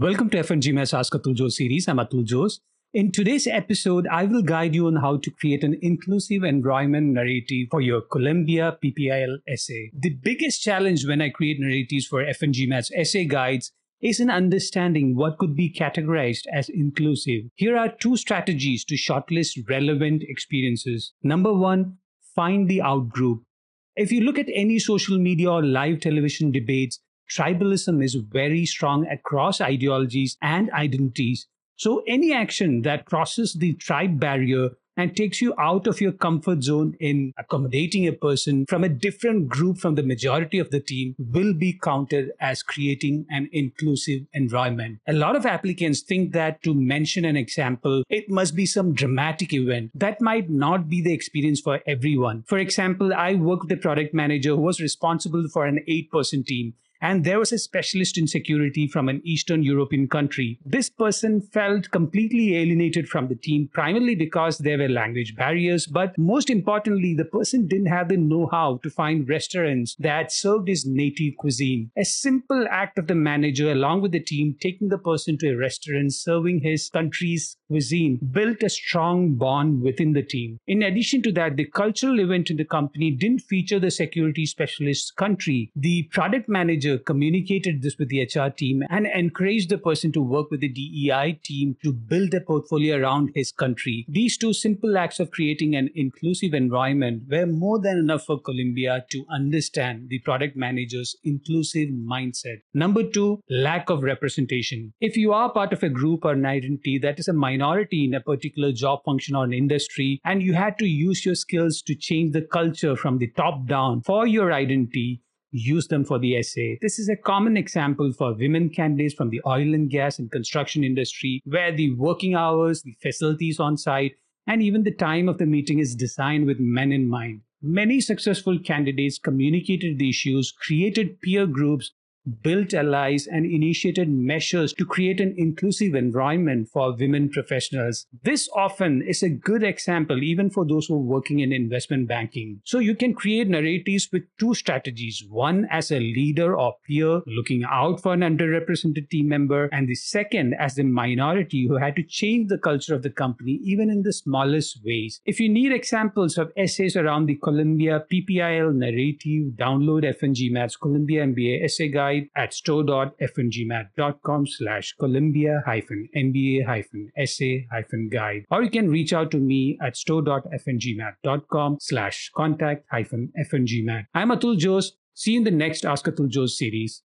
Welcome to F1GMAT's Ask Atul Jose series. I'm Atul Jose. In today's episode, I will guide you on how to create an inclusive environment narrative for your Columbia PPIL essay. The biggest challenge when I create narratives for F1GMAT's essay guides is in understanding what could be categorized as inclusive. Here are two strategies to shortlist relevant experiences. Number one, find the outgroup. If you look at any social media or live television debates, tribalism is very strong across ideologies and identities. So, any action that crosses the tribe barrier and takes you out of your comfort zone in accommodating a person from a different group from the majority of the team will be counted as creating an inclusive environment. A lot of applicants think that to mention an example, it must be some dramatic event. That might not be the experience for everyone. For example, I worked with a product manager who was responsible for an eight person team and there was a specialist in security from an Eastern European country. This person felt completely alienated from the team, primarily because there were language barriers, but most importantly, the person didn't have the know how to find restaurants that served his native cuisine. A simple act of the manager, along with the team, taking the person to a restaurant serving his country's cuisine, built a strong bond within the team. In addition to that, the cultural event in the company didn't feature the security specialist's country. The product manager communicated this with the HR team and encouraged the person to work with the DEI team to build a portfolio around his country. These two simple acts of creating an inclusive environment were more than enough for Columbia to understand the product manager's inclusive mindset. Number two, lack of representation. If you are part of a group or an identity that is a minority in a particular job function or an industry, and you had to use your skills to change the culture from the top down for your identity, use them for the essay. This is a common example for women candidates from the oil and gas and construction industry, where the working hours, the facilities on site, and even the time of the meeting is designed with men in mind. Many successful candidates communicated the issues, created peer groups, built allies and initiated measures to create an inclusive environment for women professionals. This often is a good example even for those who are working in investment banking. So you can create narratives with two strategies one as a leader or peer looking out for an underrepresented team member, and the second as the minority who had to change the culture of the company even in the smallest ways. If you need examples of essays around the Columbia PPIL narrative, download F1GMAT's Columbia MBA essay guide at store.f1gmat.com slash Columbia hyphen MBA hyphen essay hyphen guide. Or you can reach out to me at store.f1gmat.com slash contact hyphen F1GMAT. I'm Atul Jose. See you in the next Ask Atul Jose series.